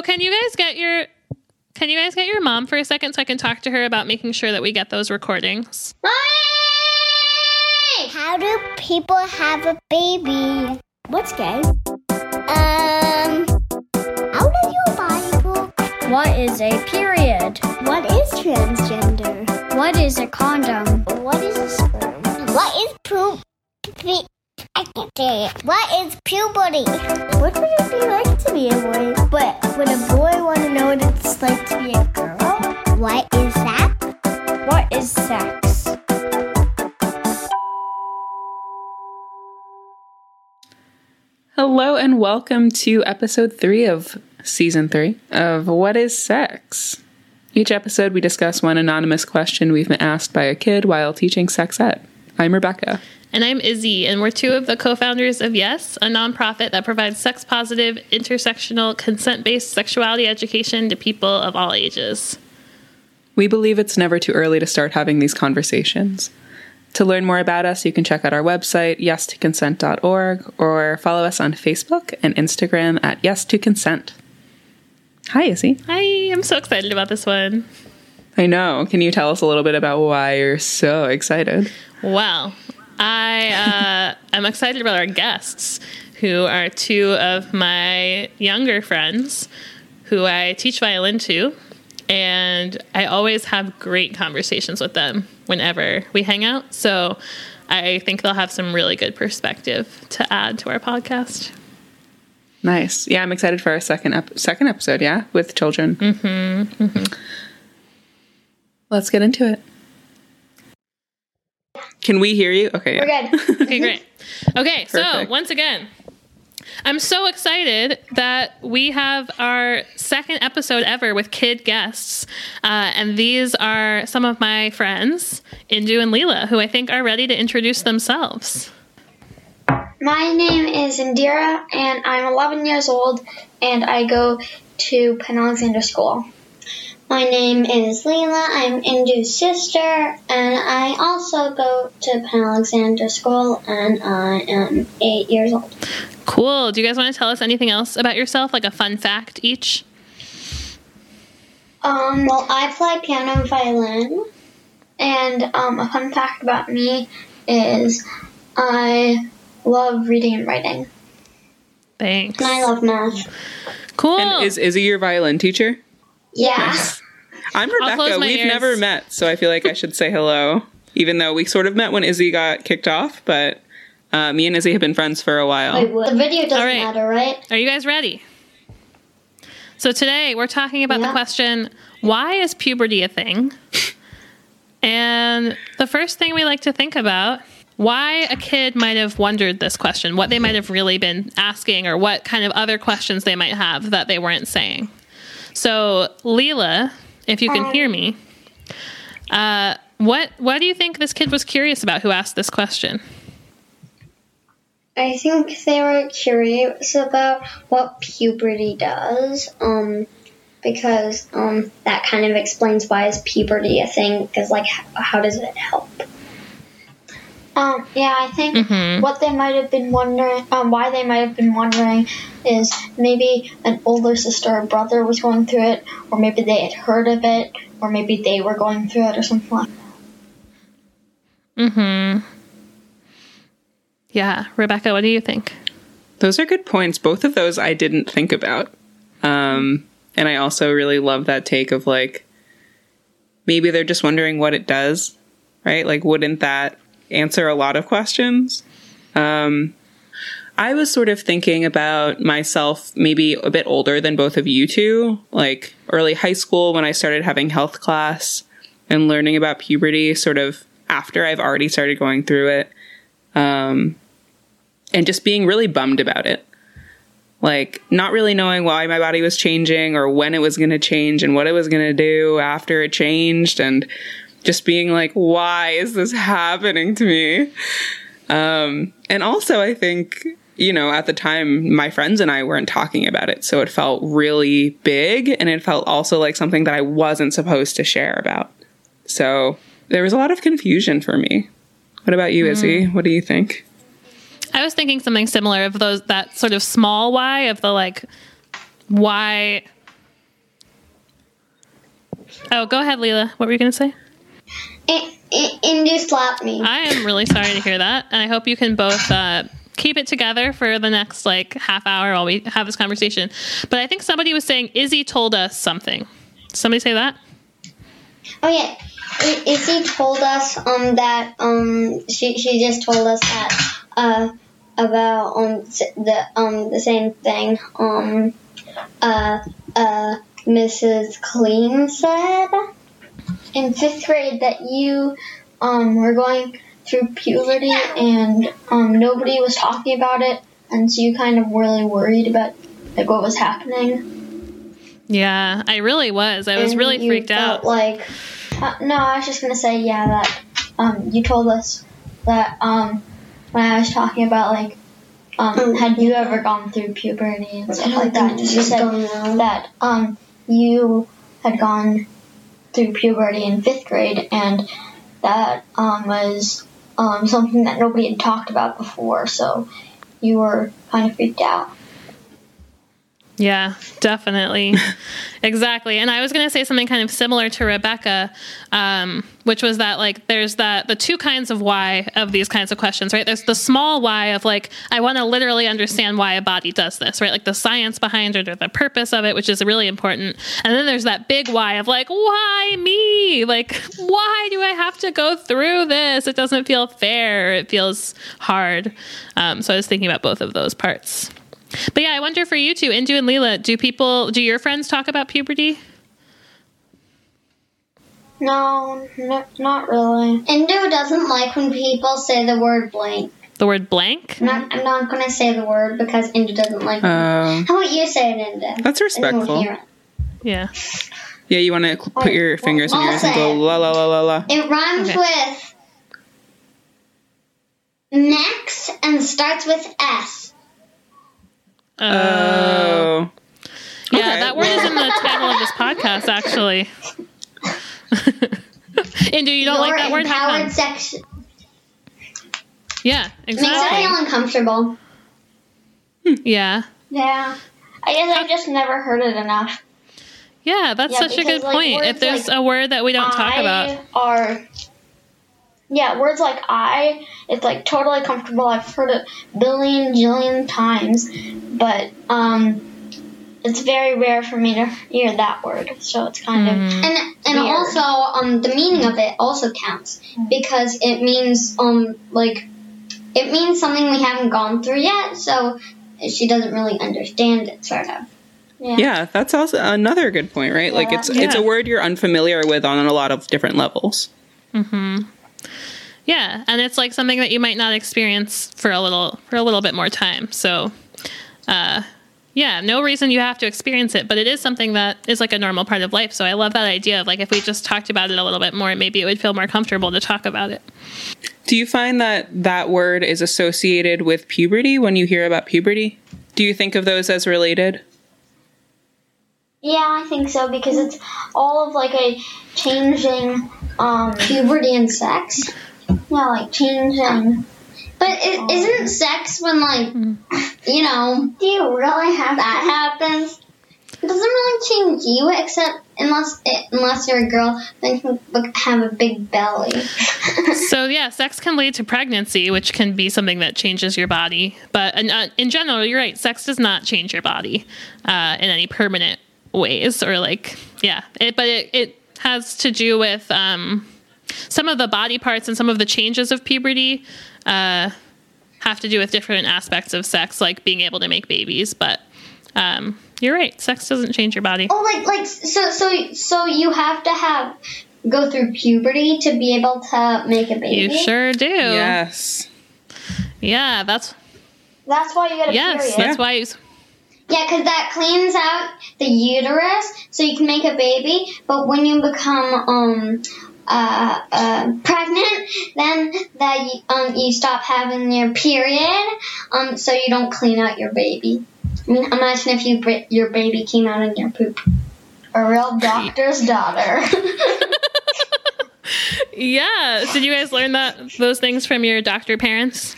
So can you guys get your can you guys get your mom for a second so I can talk to her about making sure that we get those recordings? How do people have a baby? What's gay? Um, out of your Bible. What is a period? What is transgender? What is a condom? What is a sperm? What is poop? I can't say it. What is puberty? What would it be like to be a boy? But would a boy want to know what it's like to be a girl? What is that? What is sex? Hello and welcome to episode three of season three of What is Sex? Each episode, we discuss one anonymous question we've been asked by a kid while teaching sex ed. I'm Rebecca. And I'm Izzy, and we're two of the co founders of Yes, a nonprofit that provides sex positive, intersectional, consent based sexuality education to people of all ages. We believe it's never too early to start having these conversations. To learn more about us, you can check out our website, yes2consent.org, or follow us on Facebook and Instagram at yes2consent. Hi, Izzy. Hi, I'm so excited about this one. I know. Can you tell us a little bit about why you're so excited? Well, I uh, am excited about our guests, who are two of my younger friends who I teach violin to. And I always have great conversations with them whenever we hang out. So I think they'll have some really good perspective to add to our podcast. Nice. Yeah, I'm excited for our second ep- second episode. Yeah, with children. Mm-hmm. Let's get into it. Can we hear you? Okay. We're Yeah. good. Okay, great. Okay, so once again, I'm so excited that we have our second episode ever with kid guests. Uh, and these are some of my friends, Indu and Leela, who I think are ready to introduce themselves. My name is Indira, and I'm 11 years old, and I go to Penn Alexander School. My name is Leela. I'm Indu's sister, and I also go to Penn Alexander School, and I am eight years old. Cool. Do you guys want to tell us anything else about yourself, like a fun fact each? Um, Well, I play piano and violin. and um, a fun fact about me is I love reading and writing. Thanks. And I love math. Cool. And is Izzy your violin teacher? Yeah. I'm close Rebecca. my We've ears. never met, so I feel like I should say hello. Even though we sort of met when Izzy got kicked off, but uh, me and Izzy have been friends for a while. The video doesn't All right. matter, right? Are you guys ready? So today we're talking about the question why is puberty a thing? And the first thing we like to think about why a kid might have wondered this question, what they might have really been asking, or what kind of other questions they might have that they weren't saying. So, Leela, if you can hear me, uh, what what do you think this kid was curious about who asked this question? I think they were curious about what puberty does, um, because um, that kind of explains why is puberty a thing. Because like, h- how does it help? Um, yeah, I think Mhm. what they might have been wondering, um, why they might have been wondering, is maybe an older sister or brother was going through it, or maybe they had heard of it, or maybe they were going through it, or something like. that. Hmm. Yeah, Rebecca, what do you think? Those are good points. Both of those I didn't think about. Um, and I also really love that take of like, maybe they're just wondering what it does, right? Like, wouldn't that answer a lot of questions? Um, I was sort of thinking about myself maybe a bit older than both of you two, like early high school when I started having health class and learning about puberty, sort of after I've already started going through it. Um, and just being really bummed about it. Like, not really knowing why my body was changing or when it was going to change and what it was going to do after it changed, and just being like, why is this happening to me? Um, and also, I think, you know, at the time, my friends and I weren't talking about it. So it felt really big, and it felt also like something that I wasn't supposed to share about. So there was a lot of confusion for me. What about you, Izzy? What do you think? I was thinking something similar of those that sort of small why of the like why Oh, go ahead, Leela. What were you going to say? I- I- Indu slapped me. I am really sorry to hear that, and I hope you can both uh, keep it together for the next like half hour while we have this conversation. But I think somebody was saying Izzy told us something. Somebody say that? Oh yeah, I- Izzy told us um that um she she just told us that uh about um the um the same thing um uh uh Mrs. Clean said in fifth grade that you um were going through puberty and um nobody was talking about it and so you kind of really worried about like what was happening. Yeah, I really was. I was And really you freaked felt out. Like, uh, no, I was just gonna say, yeah, that um, you told us that um, when I was talking about like, um, had you ever gone through puberty and stuff like that? You said that um, you had gone through puberty in fifth grade, and that um, was um, something that nobody had talked about before. So you were kind of freaked out. Yeah, definitely. exactly. And I was going to say something kind of similar to Rebecca, um, which was that like there's that the two kinds of why of these kinds of questions, right? There's the small why of like I want to literally understand why a body does this, right? Like the science behind it or the purpose of it, which is really important. And then there's that big why of like why me? Like why do I have to go through this? It doesn't feel fair. It feels hard. Um, so I was thinking about both of those parts. But yeah, I wonder for you two, Indu and Leela, do people, do your friends talk about puberty? No, n- not really. Indu doesn't like when people say the word blank. The word blank? I'm not, I'm not going to say the word because Indu doesn't like it. Oh, How about you say it, Indu? that's And then we'll respectful. Yeah. Yeah, you want to put your fingers in I'll your ears and go la la la la la. It rhymes Okay. with next and starts with S. Uh, Oh, yeah, okay. that word is in the title of this podcast, actually. Indu, you don't like that word? How empowered come? sex Yeah, makes it feel exactly. uncomfortable. Yeah. Yeah. I guess I've just never heard it enough. Yeah, that's Yeah, such a good like, point. words If there's like a word that we don't talk I about. are yeah, words like I, it's like totally comfortable. I've heard it billion, jillion times, but um, it's very rare for me to hear that word. So it's kind of Mm-hmm. And and Weird. also um the meaning of it also counts because it means um like it means something we haven't gone through yet. So she doesn't really understand it, sort of. yeah, that's also another good point, right? Like it's it's a word you're unfamiliar with on a lot of different levels. Yeah, and it's like something that you might not experience for a little for a little bit more time. So, uh, yeah, no reason you have to experience it, but it is something that is like a normal part of life. So I love that idea of like if we just talked about it a little bit more, maybe it would feel more comfortable to talk about it. Do you find that that word is associated with puberty when you hear about puberty? Do you think of those as related? yeah, I think so because it's all of like a changing um Puberty and sex. Yeah like changing But it, isn't sex when like you know do you really have that happens? It doesn't really change you except unless it, unless you're a girl, then you can have a big belly. So yeah, sex can lead to pregnancy, which can be something that changes your body. But in, uh, in general, you're right. Sex does not change your body uh, in any permanent ways, or like yeah. It, but it, it has to do with um, some of the body parts and some of the changes of puberty. Uh, have to do with different aspects of sex, like being able to make babies. But um, you're right. Sex doesn't change your body. Oh, like like so so so you have to have go through puberty to be able to make a baby. You sure do. Yes. Yeah, that's that's why you get a yes. period That's why. Yeah, because that cleans out the uterus so you can make a baby. But when you become um uh, uh pregnant, then that you, um you stop having your period um so you don't clean out your baby. I mean, imagine if you your baby came out in your poop. a real doctor's daughter Yeah. Did you guys learn that those things from your doctor parents?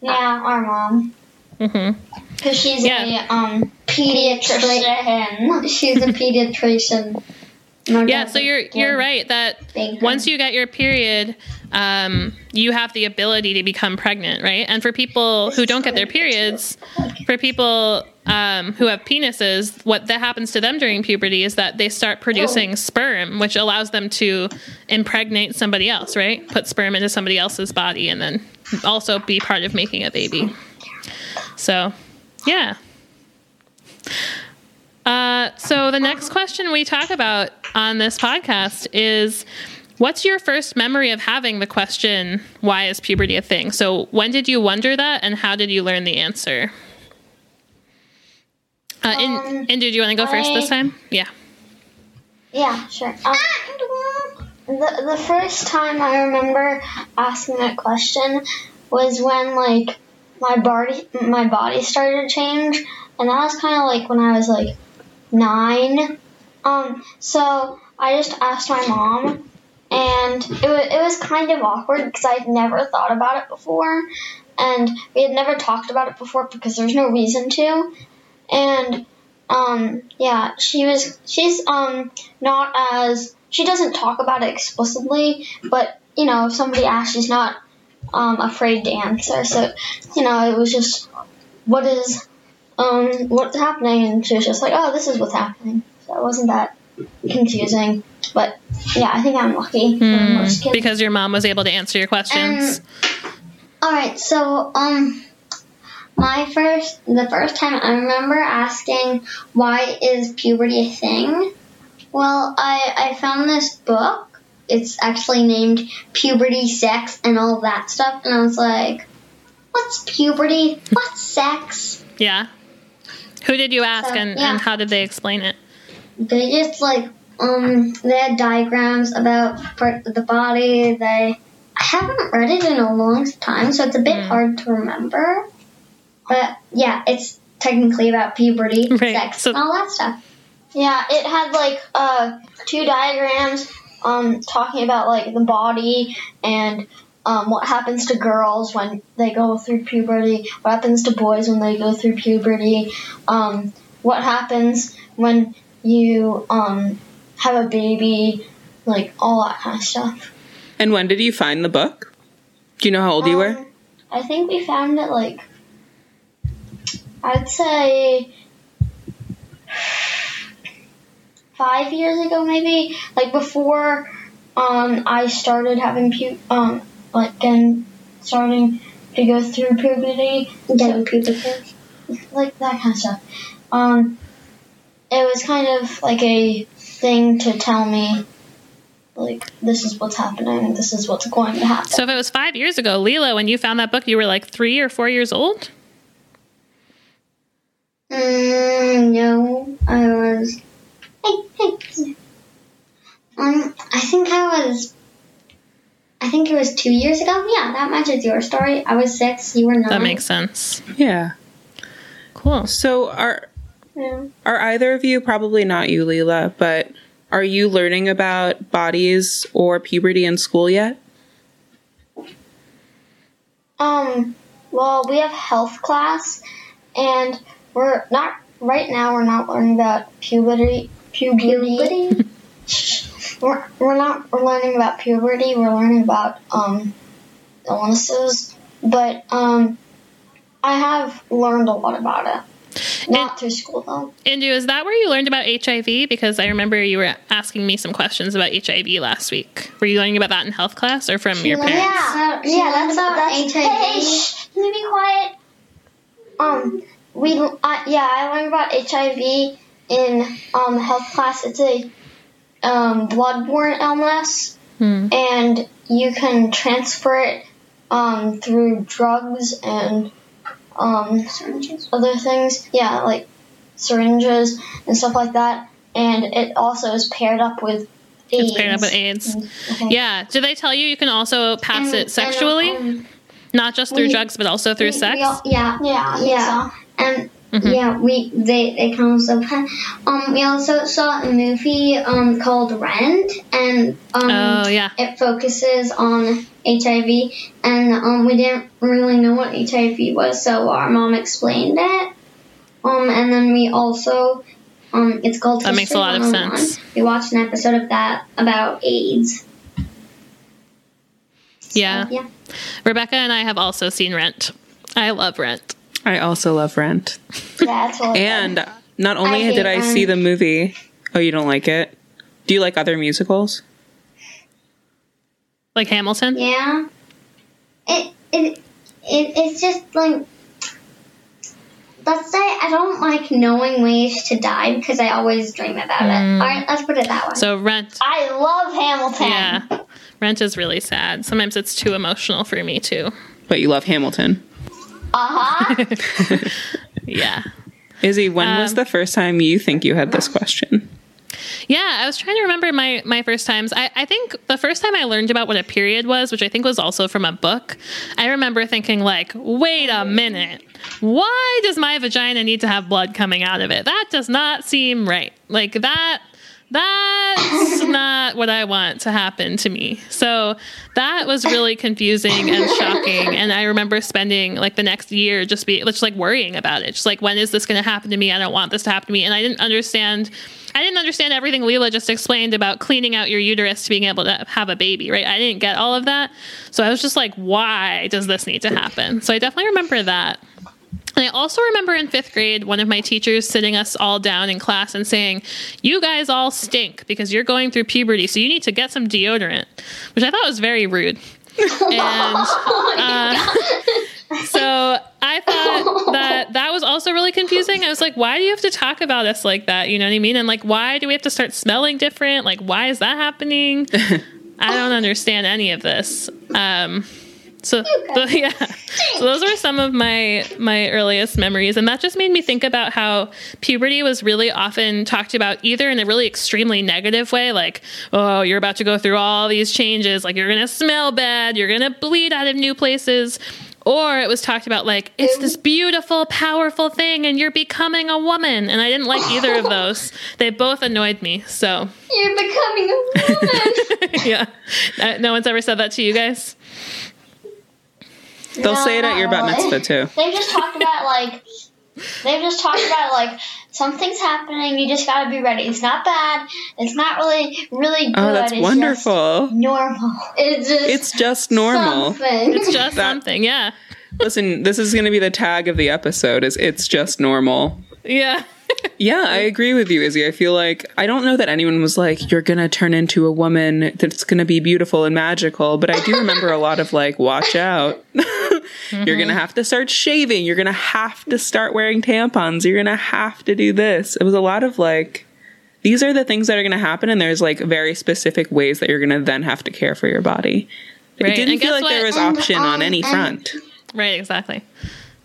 yeah our mom Mm-hmm. because she's Yeah. a um Pediatrician. pediatrician She's a pediatrician. My Yeah, so you're you're right that once you get your period, um, you have the ability to become pregnant, right? And for people who don't get their periods, for people um, who have penises, what that happens to them during puberty is that they start producing sperm, which allows them to impregnate somebody else, right? Put sperm into somebody else's body, and then also be part of making a baby. So, yeah. Uh, so the next question we talk about on this podcast is what's your first memory of having the question why is puberty a thing so when did you wonder that and how did you learn the answer uh, and, Um, and did you want to go first this time yeah Yeah, sure. Um, the the first time I remember asking that question was when like my body my body started to change, and that was kind of like when I was like nine. Um, so I just asked my mom, and it was it was kind of awkward because I'd never thought about it before, and we had never talked about it before because there's no reason to, and um yeah she was she's um not as she doesn't talk about it explicitly but you know if somebody asks she's not um afraid to answer so you know it was just what is um what's happening? And she was just like oh this is what's happening it wasn't that confusing but yeah i think i'm lucky kids because your mom was able to answer your questions All right, so um, my first, the first time I remember asking why is puberty a thing. Well, I I found this book. It's actually named Puberty, Sex, and all that stuff, and I was like, "What's puberty? What's sex?" yeah who did you ask So, and, yeah. and how did they explain it They just like um, they had diagrams about parts of the body. They I haven't read it in a long time, so it's a bit Hmm. hard to remember. But yeah, it's technically about puberty, Right, sex, so- and all that stuff. Yeah, it had like uh, two diagrams um, talking about like the body and um, what happens to girls when they go through puberty, what happens to boys when they go through puberty, um, what happens when you um, have a baby, like all that kind of stuff. And when did you find the book? Do you know how old you were? Um, I think we found it like I'd say five years ago, maybe like before um, I started having pu- um like getting starting to go through puberty, Getting puberty. like that kind of stuff. Um, it was kind of like a thing to tell me. Like this is what's happening. This is what's going to happen. so if it was five years ago leela when you found that book you were like three or four years old Mm, no, I was. Hey, hey. Um, I think I was. I think it was two years ago. Yeah, that matches your story. I was six. You were nine. that makes sense Yeah. cool So are Yeah. are either of you probably not you, Leela, but are you learning about bodies or puberty in school yet? Um, well, we have health class, and we're not right now. We're not learning about puberty. Puberty. Puberty? We're, we're not. We're learning about puberty. We're learning about um illnesses, but um, I have learned a lot about it. Not through school though. Andrew, is that where you learned about HIV? Because I remember you were asking me some questions about HIV last week. Were you learning about that in health class or from your parents? Yeah, Yeah, yeah, that's about that's, HIV. Hey, shh, can you be quiet? Um, we uh, yeah, I learned about HIV in um health class. It's a um bloodborne illness, Hmm. and you can transfer it um through drugs and um syringes, other things. Yeah, like syringes and stuff like that. And it also is paired up with AIDS. It's paired up with AIDS. Okay. Yeah. Did they tell you you can also pass And- it sexually? and, um, Not just through we- drugs, but also through we- sex? we all- yeah, Yeah, yeah, so. and Mhm. yeah, we they they can also pa- um we also saw a movie um called Rent and um Oh, yeah. it focuses on HIV and um we didn't really know what HIV was so our mom explained it um and then we also Um, it's called. That makes a lot of sense. We watched an episode of that about AIDS. Yeah. Yeah. Rebecca and I have also seen Rent. I love Rent. I also love Rent. That's what And not only I did I hate see Rent. the um, movie, oh, you don't like it? Do you like other musicals? Like Hamilton? Yeah. It it it it's just like let's say I don't like knowing ways to die because I always dream about it. Mm. All right, let's put it that way. So Rent, I love Hamilton. yeah. Rent is really sad. Sometimes it's too emotional for me too. But you love Hamilton. Uh huh. Yeah. Izzy, when was Um, the first time you think you had this question? Yeah, I was trying to remember my my first times. I, I think the first time I learned about what a period was, which I think was also from a book, I remember thinking like, wait a minute. Why does my vagina need to have blood coming out of it? That does not seem right. Like that that's not what I want to happen to me. So that was really confusing and shocking. And I remember spending like the next year just be just like worrying about it. Just like when is this going to happen to me? I don't want this to happen to me. And I didn't understand. I didn't understand everything Leela just explained about cleaning out your uterus to being able to have a baby, right? I didn't get all of that. So I was just like, why does this need to happen? So I definitely remember that. And I also remember in fifth grade, one of my teachers sitting us all down in class and saying, You guys all stink because you're going through puberty, so you need to get some deodorant, which I thought was very rude. And uh, so I thought that that was also really confusing. I was like, why do you have to talk about us like that? You know what I mean? And like, why do we have to start smelling different? Like, why is that happening? I don't understand any of this. Um, so th- yeah, so those were some of my my earliest memories, and that just made me think about how puberty was really often talked about either in a really extremely negative way, like oh you're about to go through all these changes, like you're gonna smell bad, you're gonna bleed out of new places, or it was talked about like it's this beautiful, powerful thing, and you're becoming a woman, and I didn't like either of those. They both annoyed me. So You're becoming a woman. yeah, no one's ever said that to you guys. They'll say it at your bat mitzvah too. They've just talked about like they've just talked about like something's happening. You just gotta be ready. It's not bad. It's not really really oh, good. Oh, that's it's wonderful. Just normal. it's just It's just normal. something. It's just That- something, yeah. Listen, this is going to be the tag of the episode is it's just normal. Yeah. Yeah, I agree with you, Izzy. I feel like I don't know that anyone was like, "You're gonna turn into a woman that's gonna be beautiful and magical," but I do remember a lot of like, "Watch out! You're gonna mm-hmm. have to start shaving. You're gonna have to start wearing tampons. You're gonna have to do this." It was a lot of like, these are the things that are gonna happen, and there's like very specific ways that you're gonna then have to care for your body. Right, It didn't and feel like there was option on any front. Right, exactly.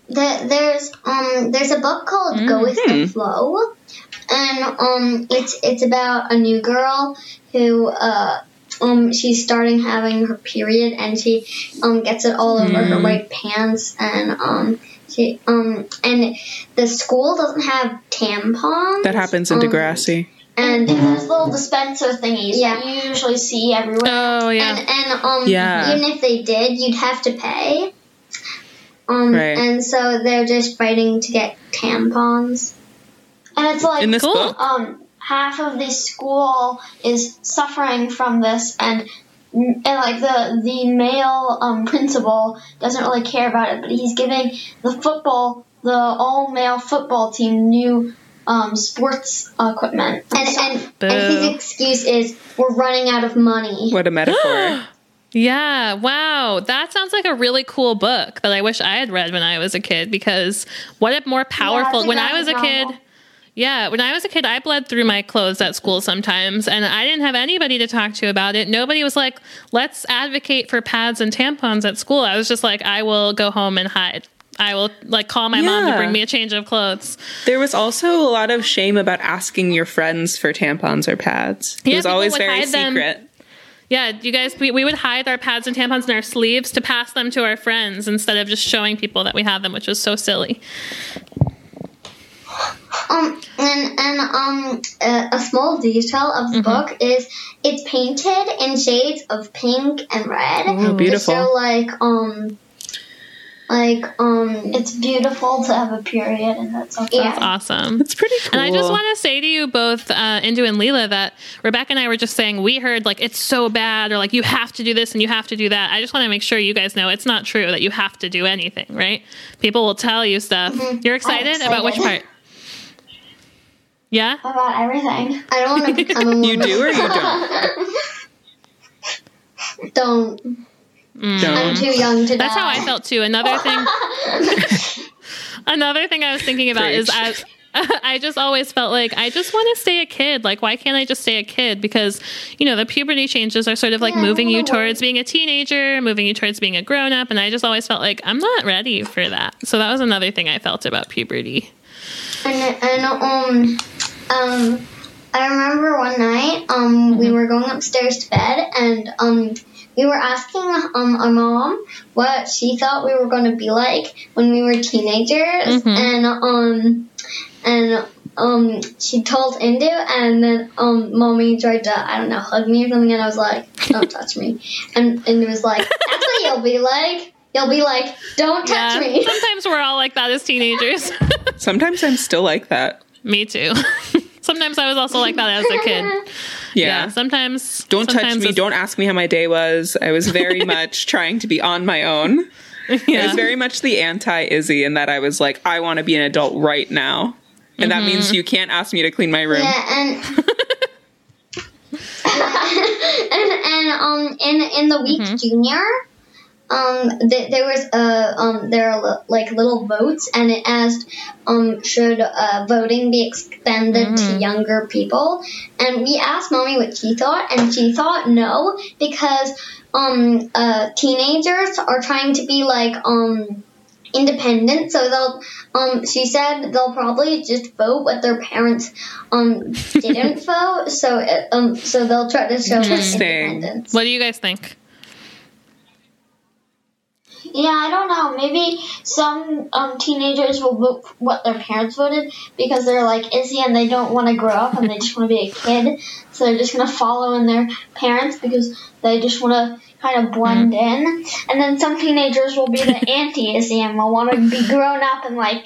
The, there's um there's a book called Mm. Go with the Flow, and um it's it's about a new girl who uh um she's starting having her period and she um gets it all over Hmm. her white pants and um she um and the school doesn't have tampons. That happens in um, Degrassi. And There's little dispenser thingies Yeah. that you usually see everywhere. Oh yeah. and and um Yeah. even if they did, you'd have to pay. Um, Right. and so they're just fighting to get tampons. And it's like In this Cool. book, um half of the school is suffering from this and and like the the male um, principal doesn't really care about it but he's giving the football the all male football team new um, sports equipment And and, and his excuse is we're running out of money. what a metaphor. Yeah, wow. That sounds like a really cool book that I wish I had read when I was a kid because what a more powerful a when I was a kid. Yeah, when I was a kid, I bled through my clothes at school sometimes, and I didn't have anybody to talk to about it. Nobody was like, let's advocate for pads and tampons at school. I was just like, I will go home and hide. I will like call my mom to bring me a change of clothes. There was also a lot of shame about asking your friends for tampons or pads. It was always very hide them. Secret. Yeah, you guys, we, we would hide our pads and tampons in our sleeves to pass them to our friends instead of just showing people that we had them, which was so silly. Um, and and um, a, a small detail of the book is it's painted in shades of pink and red. Oh, beautiful. So like um, Like, um, It's beautiful to have a period, and that's okay. Yeah. Awesome. It's pretty cool. And I just want to say to you both, uh, Indu and Leela, that Rebecca and I were just saying we heard like it's so bad or like you have to do this and you have to do that. I just want to make sure you guys know it's not true that you have to do anything, right? People will tell you stuff. You're excited, about which part? Yeah? About everything. I don't want to become a woman. you do or you don't? Don't. I'm too young to That's die. how I felt too. Another thing Another thing I was thinking about is I I just always felt like I just want to stay a kid. Like, why can't I just stay a kid? Because, you know, the puberty changes are sort of like Yeah, moving you I wanna towards being a teenager, moving you towards being a grown up. And I just always felt like I'm not ready for that. So that was another thing I felt about puberty. And, and um, um, I remember one night, um, we were going upstairs to bed, and um, we were asking um our mom what she thought we were going to be like when we were teenagers, Mhm. and um, and um, she told Indu, and then um, mommy tried to I don't know hug me or something, and I was like, don't touch me, and Indu was like, that's what you'll be like. You'll be like, don't touch me. Sometimes we're all like that as teenagers. Sometimes I'm still like that. Me too. Sometimes I was also like that as a kid. Yeah. sometimes. don't touch me. Don't ask me how my day was. I was very much trying to be on my own. I Yeah. was very much the anti Izzy in that I was like, I want to be an adult right now. And that Mm-hmm. means you can't ask me to clean my room. Yeah, and and and um in in the week junior, um th- there was a um there are li- like little votes and it asked um should uh, voting be extended to younger people and we asked mommy what she thought and she thought no because um uh teenagers are trying to be like um independent so they'll um she said they'll probably just vote what their parents um didn't vote so it, um so they'll try to show Interesting. independence What do you guys think? Yeah, I don't know. Maybe some um, teenagers will vote what their parents voted because they're like Izzy and they don't want to grow up and they just want to be a kid. So they're just going to follow in their parents because they just want to kind of blend in. And then some teenagers will be the anti Izzy and will want to be grown up and like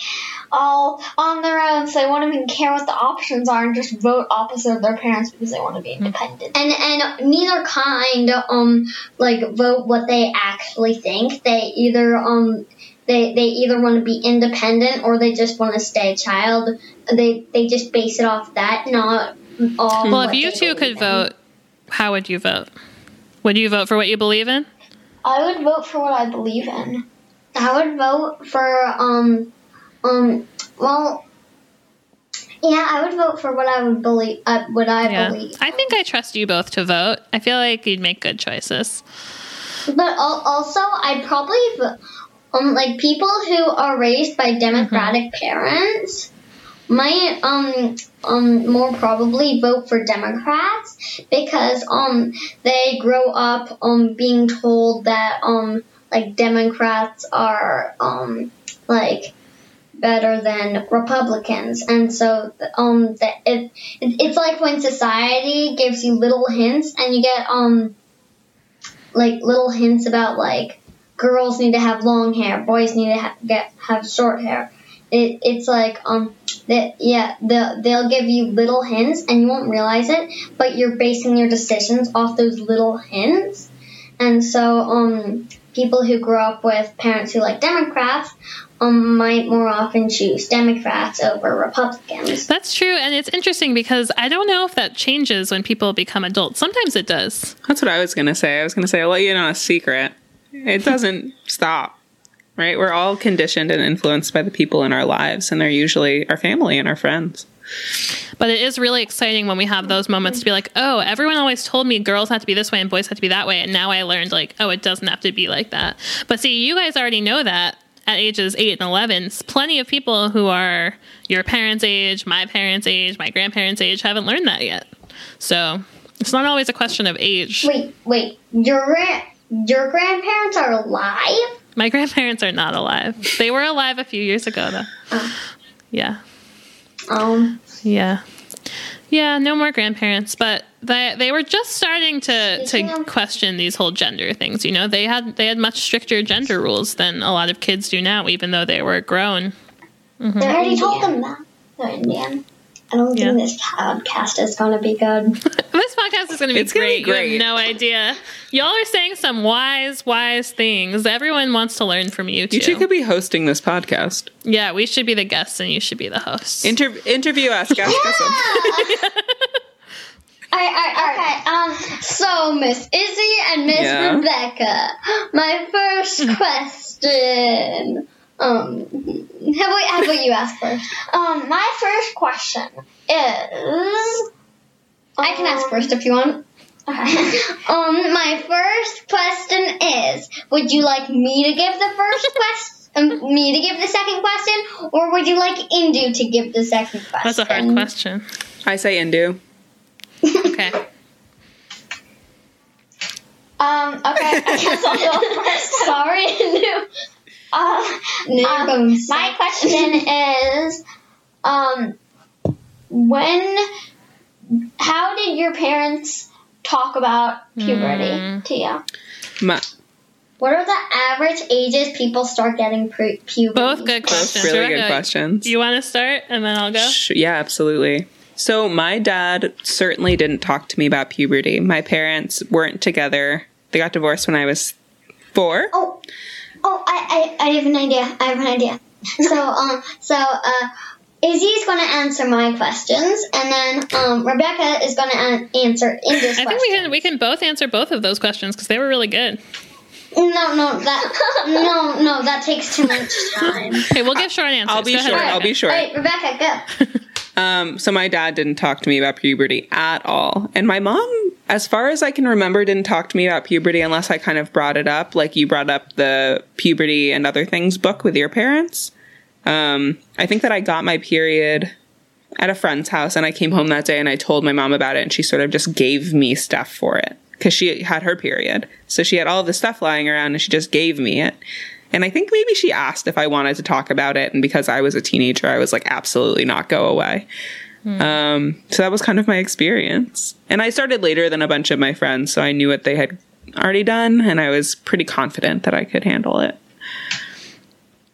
all on their own. So they won't even care what the options are and just vote opposite of their parents because they want to be independent. and and neither kind um like vote what they actually think they either um they they either want to be independent or they just want to stay a child they they just base it off that not all Well, if you two could in. vote, how would you vote? Would you vote for what you believe in? I would vote for what I believe in. I would vote for um um well yeah I would vote for what I would believe uh, what I Yeah. believe I think I trust you both to vote. I feel like you'd make good choices. But also, I'd probably um like people who are raised by Democratic parents might um um more probably vote for Democrats because um they grow up um being told that um like Democrats are um like better than Republicans, and so um that it, it it's like when society gives you little hints and you get um like little hints about like girls need to have long hair, boys need to ha- get have short hair. It, it's like um that yeah the, they'll give you little hints and you won't realize it, but you're basing your decisions off those little hints, and so um people who grow up with parents who like Democrats um might more often choose Democrats over Republicans. That's true, and it's interesting because I don't know if that changes when people become adults. Sometimes it does. That's what I was going to say. I was going to say, I'll let you know a secret. It doesn't stop, right? We're all conditioned and influenced by the people in our lives, and they're usually our family and our friends. But it is really exciting when we have those moments to be like, oh, everyone always told me girls have to be this way and boys have to be that way. And now I learned, like, oh, it doesn't have to be like that. But see, you guys already know that at ages 8 and 11. Plenty of people who are your parents' age, my parents' age, my grandparents' age haven't learned that yet. So it's not always a question of age. Wait, wait, your gra- your grandparents are alive? My grandparents are not alive. They were alive a few years ago, though. Oh. Yeah. Um, Yeah. Yeah, no more grandparents, but they they were just starting to to question these whole gender things. You know, they had they had much stricter gender rules than a lot of kids do now, even though they were grown. I already told them that. They're Indian. I don't Yeah. think this podcast is going to be good. This podcast is going to be It's gonna great. be You great. have no idea. Y'all are saying some wise, wise things. Everyone wants to learn from you too. You two could be hosting this podcast. yeah, we should be the guests and you should be the host. Inter- interview us, Ask us some- Alright, alright, alright. Um, so Miss Izzy and Miss Yeah. Rebecca, my first question. Um, how about, how about you ask first? Um, my first question is. I can ask um, first if you want. Okay. Um, my first question is: Would you like me to give the first question? Um, me to give the second question, or would you like Indu to give the second question? That's a hard question. I say Indu. Okay. Um, okay, I guess I'll go first. Sorry, Indu. Uh, No, um, my question is, um, when, how did your parents talk about puberty Mm. to you? Ma- What are the average ages people start getting pre- puberty? Both good questions. really good questions. You want to start and then I'll go? Sh- Yeah, absolutely. So, my dad certainly didn't talk to me about puberty. My parents weren't together. They got divorced when I was four. Oh, oh, I, I, I have an idea. I have an idea. So, um, so, uh, Izzy's going to answer my questions, and then um, Rebecca is going to an- answer Indu's I think we can we can both answer both of those questions because they were really good. No, no, that no, no, that takes too much time. Okay, we'll give short answers. I'll be Go ahead, short. I'll be short. All right, Rebecca, go. Um, so my dad didn't talk to me about puberty at all. And my mom, as far as I can remember, didn't talk to me about puberty unless I kind of brought it up, like you brought up the puberty and other things book with your parents. Um, I think that I got my period at a friend's house and I came home that day and I told my mom about it and she sort of just gave me stuff for it because she had her period. So she had all this stuff lying around and she just gave me it. And I think maybe she asked if I wanted to talk about it. And because I was a teenager, I was like, absolutely not go away. Um, so that was kind of my experience. And I started later than a bunch of my friends. So I knew what they had already done. And I was pretty confident that I could handle it.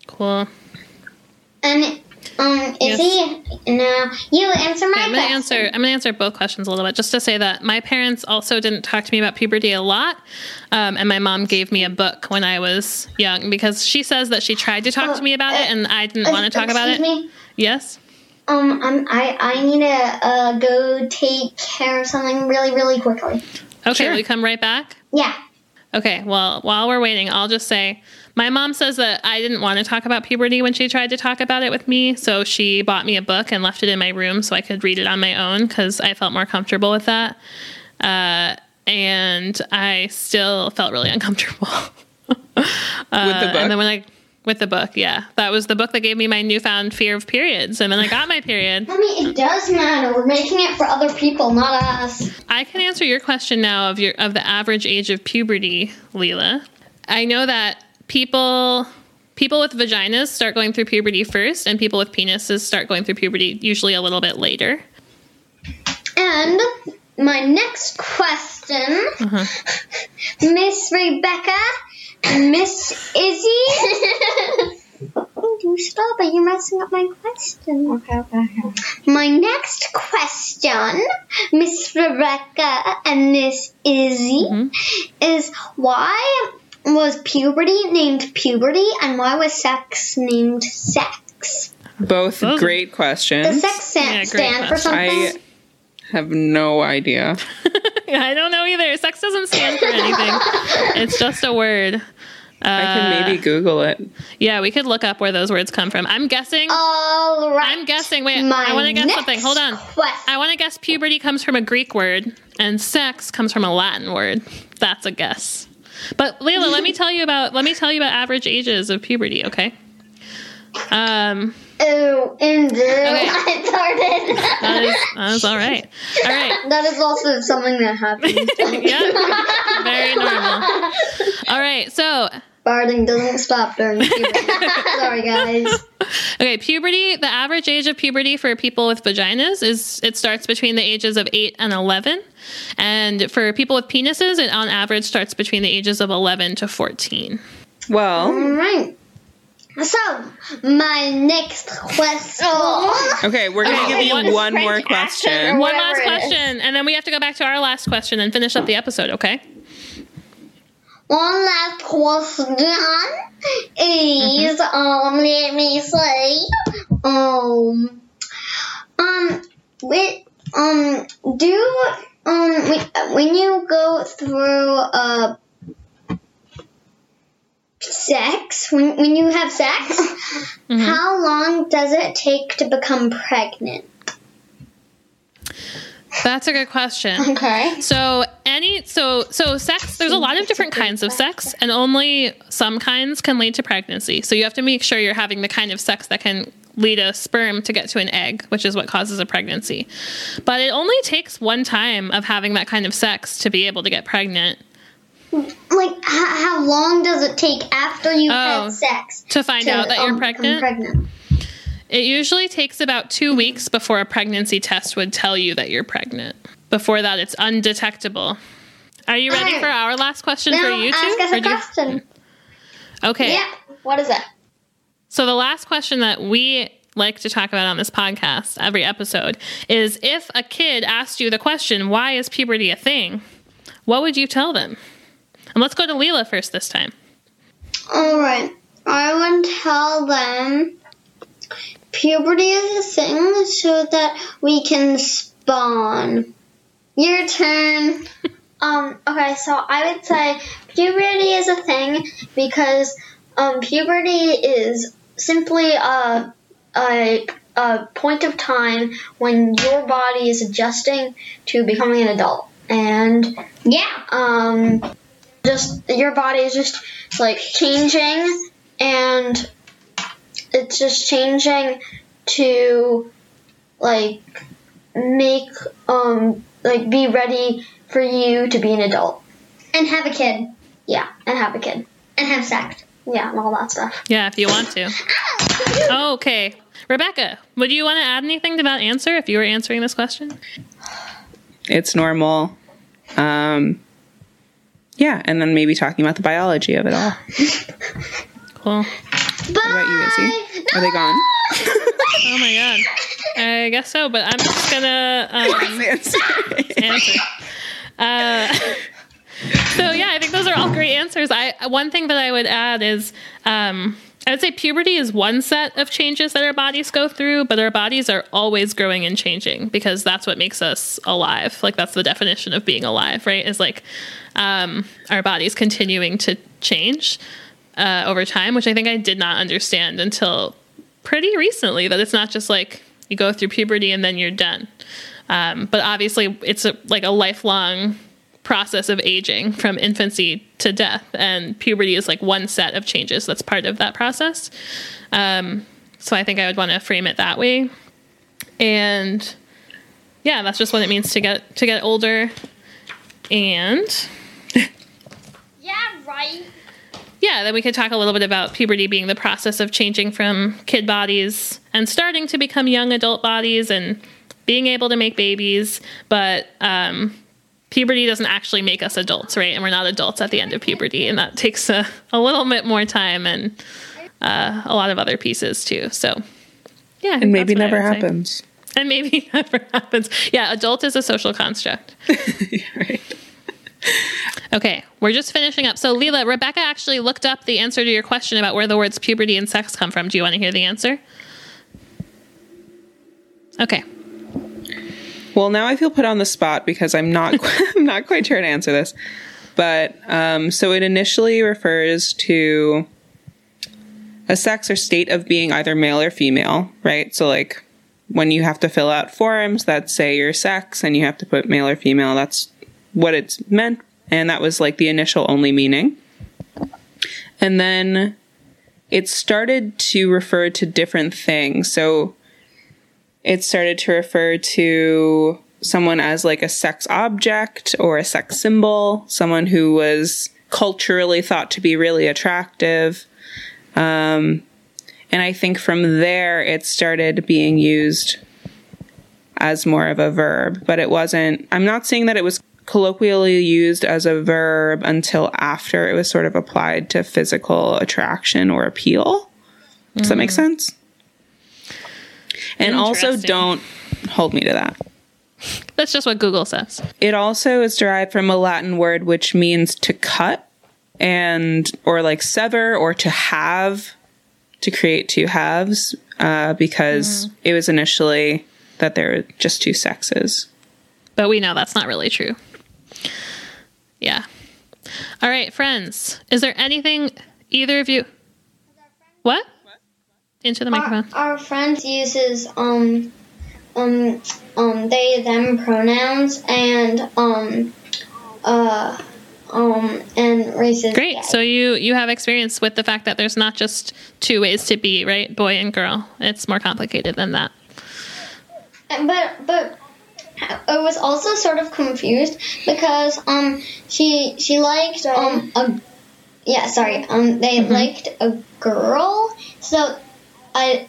Cool. And um, he? No. you answer my Yeah, I'm gonna question. answer. I'm gonna answer both questions a little bit, just to say that my parents also didn't talk to me about puberty a lot, um, and my mom gave me a book when I was young because she says that she tried to talk to me about it, and I didn't want to talk about it. Me. Yes. Um, I'm, I I need to uh, go take care of something really really quickly. Okay, Sure. we come right back. Yeah. Okay, well, while we're waiting, I'll just say my mom says that I didn't want to talk about puberty when she tried to talk about it with me, so she bought me a book and left it in my room so I could read it on my own because I felt more comfortable with that. Uh, and I still felt really uncomfortable with the book. And then when I with the book, yeah, that was the book that gave me my newfound fear of periods, and then I got my period. I mean, it does matter. We're making it for other people, not us. I can answer your question now of your of the average age of puberty, Leela. I know that people people with vaginas start going through puberty first, and people with penises start going through puberty usually a little bit later. And my next question, Uh-huh. Miss Rebecca, Miss Izzy. Oh, you stop it! You're messing up my question. Okay, okay, okay. My next question, Miss Rebecca and Miss Izzy, Mhm. is why was puberty named puberty and why was sex named sex? Both Those- great Does questions. sex sta- Yeah, great stand for something? I have no idea. I don't know either. Sex doesn't stand for anything. it's just a word. Uh, I can maybe Google it. Yeah, we could look up where those words come from. I'm guessing. All right. I'm guessing. Wait, My I want to guess something. Hold on. Question. I want to guess puberty comes from a Greek word and sex comes from a Latin word. That's a guess. But Layla, let me tell you about let me tell you about average ages of puberty, okay? Um, Oh, Andrew, Okay. I started. that is that is all right. All right. That is also something that happens. yeah. Very normal. All right. So, farting doesn't stop during puberty. Sorry, guys. Okay, puberty, the average age of puberty for people with vaginas is it starts between the ages of 8 and 11. And for people with penises, it on average starts between the ages of 11 to 14. Well, All right. So, my next question. Oh. okay, we're gonna Okay, give you one French more question. One last question, and then we have to go back to our last question and finish up the episode, okay? One last question is um let me say um um with um do um when, when you go through uh sex when when you have sex how long does it take to become pregnant That's a good question. Okay. So any so so sex there's a lot of different kinds of sex and only some kinds can lead to pregnancy. So you have to make sure you're having the kind of sex that can lead a sperm to get to an egg, which is what causes a pregnancy. But it only takes one time of having that kind of sex to be able to get pregnant like how, how long does it take after you Oh, had sex to find to, out that you're um, become pregnant. pregnant It usually takes about 2 weeks before a pregnancy test would tell you that you're pregnant. Before that it's undetectable. Are you ready for our last question for you two? ask us a do you- question Okay. Yeah. What is it? So the last question that we like to talk about on this podcast every episode is if a kid asked you the question, why is puberty a thing? What would you tell them? And let's go to Leela first this time. All right. I would tell them puberty is a thing so that we can spawn. Your turn. Um, okay, so I would say puberty is a thing because um, puberty is simply a, a, a point of time when your body is adjusting to becoming an adult. And Yeah. um, just your body is just like changing and it's just changing to like make um like be ready for you to be an adult And have a kid. yeah and have a kid And have sex. yeah and all that stuff Yeah, if you want to. okay. Rebecca, would you want to add anything to that answer if you were answering this question? It's normal. Um, yeah, and then maybe talking about the biology of it all. Cool. What about you, Izzy? Are they gone? Oh my god. I guess so, but I'm just gonna um, Answer. answer. Uh, so yeah, I think those are all great answers. I one thing that I would add is um, I would say puberty is one set of changes that our bodies go through, but our bodies are always growing and changing because that's what makes us alive. Like that's the definition of being alive, right? Is like um, our bodies continuing to change uh, over time, which I think I did not understand until pretty recently. That it's not just like you go through puberty and then you're done. Um, but obviously, it's a, like a lifelong process of aging from infancy to death, and puberty is like one set of changes that's part of that process. Um, so I think I would want to frame it that way, and yeah, that's just what it means to get to get older, and yeah right yeah, then we could talk a little bit about puberty being the process of changing from kid bodies and starting to become young adult bodies and being able to make babies. But um, puberty doesn't actually make us adults, right? And we're not adults at the end of puberty. And that takes a, a little bit more time and uh, a lot of other pieces too. So, yeah. And maybe that's what I never would say. happens. And maybe never happens. Yeah, adult is a social construct. right. Okay, we're just finishing up. So, Leela, Rebecca actually looked up the answer to your question about where the words puberty and sex come from. Do you want to hear the answer? Okay. Well, now I feel put on the spot because I'm not I'm not quite sure to answer this. But um, so it initially refers to a sex or state of being either male or female, right? So like when you have to fill out forms that say your sex and you have to put male or female, that's what it's meant, and that was like the initial only meaning. And then it started to refer to different things. So it started to refer to someone as like a sex object or a sex symbol, someone who was culturally thought to be really attractive. Um, and I think from there it started being used as more of a verb, but it wasn't, I'm not saying that it was colloquially used as a verb until after it was sort of applied to physical attraction or appeal. Does that make sense? And also, don't hold me to that. That's just what Google says. It also is derived from a Latin word which means to cut and or like sever or to have to create two halves uh, because it was initially that there were just two sexes. But we know that's not really true. Yeah. All right, friends. Is there anything either of you What? Into the microphone. Our, our friend uses um um um they them pronouns and um uh um and races. Great. gay. So you you have experience with the fact that there's not just two ways to be, right? Boy and girl. It's more complicated than that. but but I was also sort of confused because um she she liked um a yeah sorry um they Mm-hmm. liked a girl so I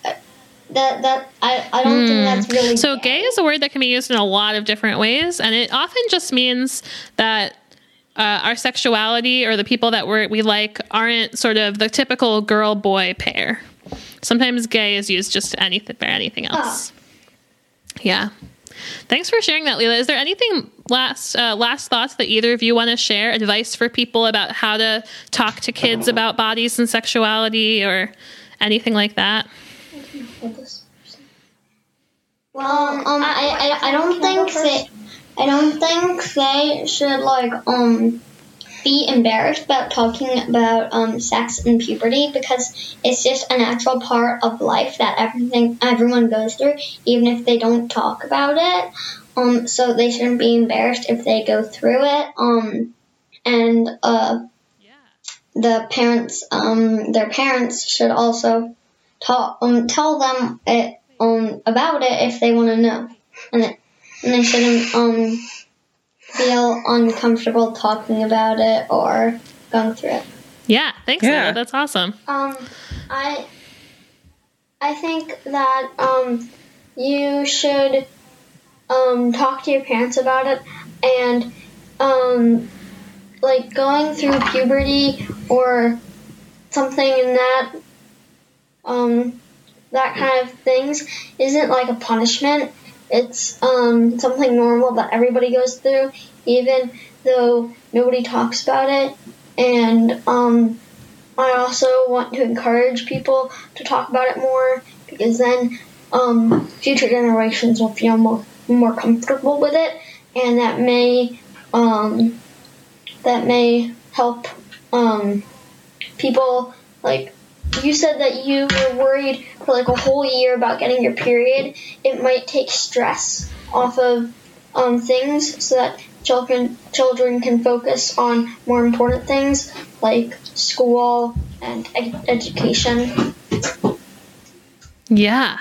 that that I I don't think that's really Hmm. So gay is a word that can be used in a lot of different ways, and it often just means that uh, our sexuality or the people that we're, we like aren't sort of the typical girl boy pair. Sometimes gay is used just anything for anything else. Yeah. Thanks for sharing that, Leela. Is there anything last uh, last thoughts that either of you want to share? Advice for people about how to talk to kids about bodies and sexuality, or anything like that? Well, um, I, I, I don't think they, I don't think they should like um be embarrassed about talking about um sex and puberty because it's just a natural part of life that everything everyone goes through, even if they don't talk about it. Um, so they shouldn't be embarrassed if they go through it. Um, and uh, the parents, um, their parents should also talk, um, tell them it, um, about it if they want to know, and it, and they shouldn't um feel uncomfortable talking about it or going through it. Yeah, thanks, Yeah. Leela. That's awesome. Um, I I think that um you should um talk to your parents about it and um like going through puberty or something in that um that kind of things isn't like a punishment. It's um something normal that everybody goes through even though nobody talks about it and um I also want to encourage people to talk about it more because then um, future generations will feel more more comfortable with it, and that may um, that may help um, people. Like you said that you were worried for like a whole year about getting your period. It might take stress off of um, things so that children children can focus on more important things like school and ed- education. Yeah,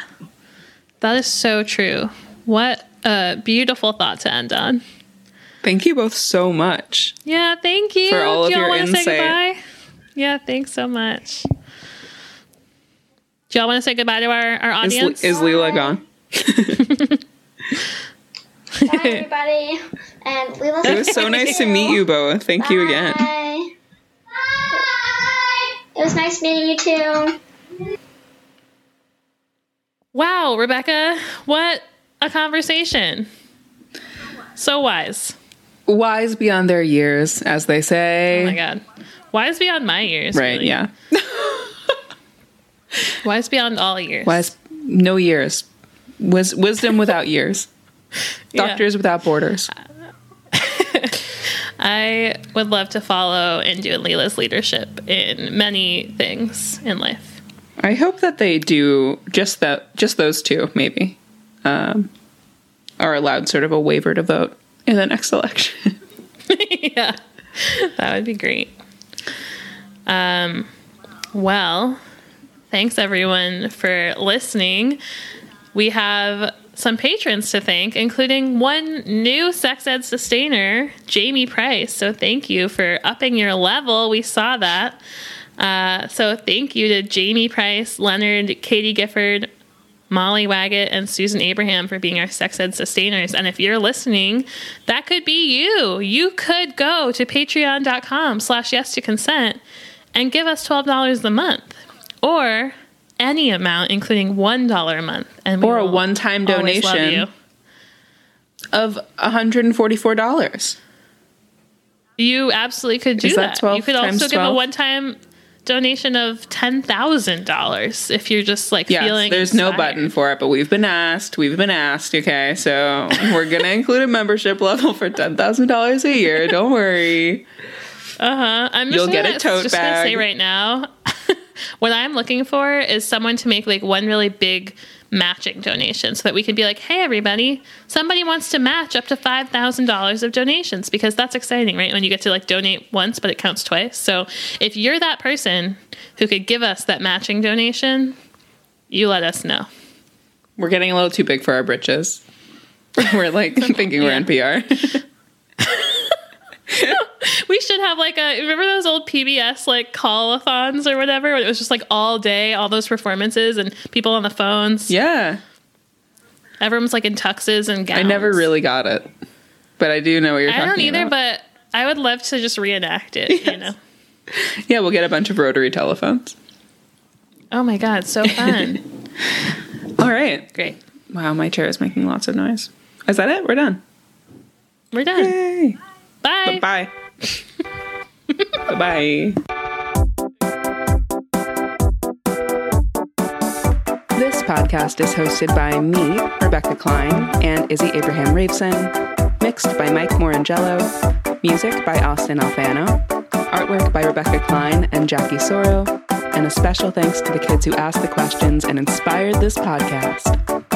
that is so true. What a beautiful thought to end on. Thank you both so much. Yeah, thank you. For all Do of y'all your want to say goodbye? Yeah, thanks so much. Do y'all want to say goodbye to our, our audience? is Leela gone? Bye, everybody. And Leela It was so nice to meet you Boa. Thank you again. Bye. It was nice meeting you too. wow, Rebecca, what a conversation. So wise. Wise beyond their years, as they say. Oh my god. Wise beyond my years. Right, really. yeah. Wise beyond all years. Wise, no years. Wis- wisdom without years. Yeah. Doctors without borders. I would love to follow Indu and Leela's leadership in many things in life. I hope that they do just that, just those two, maybe, um, are allowed sort of a waiver to vote in the next election. yeah, that would be great. Um, well, thanks everyone for listening. We have some patrons to thank, including one new sex ed sustainer, Jamie Price. So thank you for upping your level. We saw that. Uh, so thank you to Jamie Price, Leonard, Katie Gifford, Molly Waggett, and Susan Abraham for being our sex ed sustainers. And if you're listening, that could be you. You could go to patreon.com slash yes to consent and give us $12 a month. Or any amount, including $1 a month. And Or a one-time donation. Of $144. You absolutely could do Is that that. you could also give a one-time donation of ten thousand dollars if you're just like Yes, feeling. there's no button for it, but we've been asked. We've been asked. Okay, so we're gonna include a membership level for ten thousand dollars a year. Don't worry. Uh huh. I'm just You'll get a gonna- tote just gonna say right now, what I'm looking for is someone to make like one really big matching donation, so that we can be like, hey everybody, somebody wants to match up to five thousand dollars of donations because that's exciting, right? When you get to like donate once, but it counts twice. So if you're that person who could give us that matching donation, you let us know. We're getting a little too big for our britches. We're like thinking we're NPR. We should have like a remember those old PBS like call-a-thons or whatever. It was just like all day, all those performances and people on the phones. yeah, Everyone's like in tuxes and gowns. I never really got it, but I do know what you're I talking don't either, about. but I would love to just reenact it. You know. yeah, we'll get a bunch of rotary telephones. Oh my god, so fun! All right. Great, Wow, my chair is making lots of noise. Is that it? We're done. we're done. Yay. Bye. Bye. Bye. This podcast is hosted by me, Rebecca Klein, and Izzy Abraham Raveson. Mixed by Mike Morangello. Music by Austin Alfano. Artwork by Rebecca Klein and Jackie Soro. And a special thanks to the kids who asked the questions and inspired this podcast.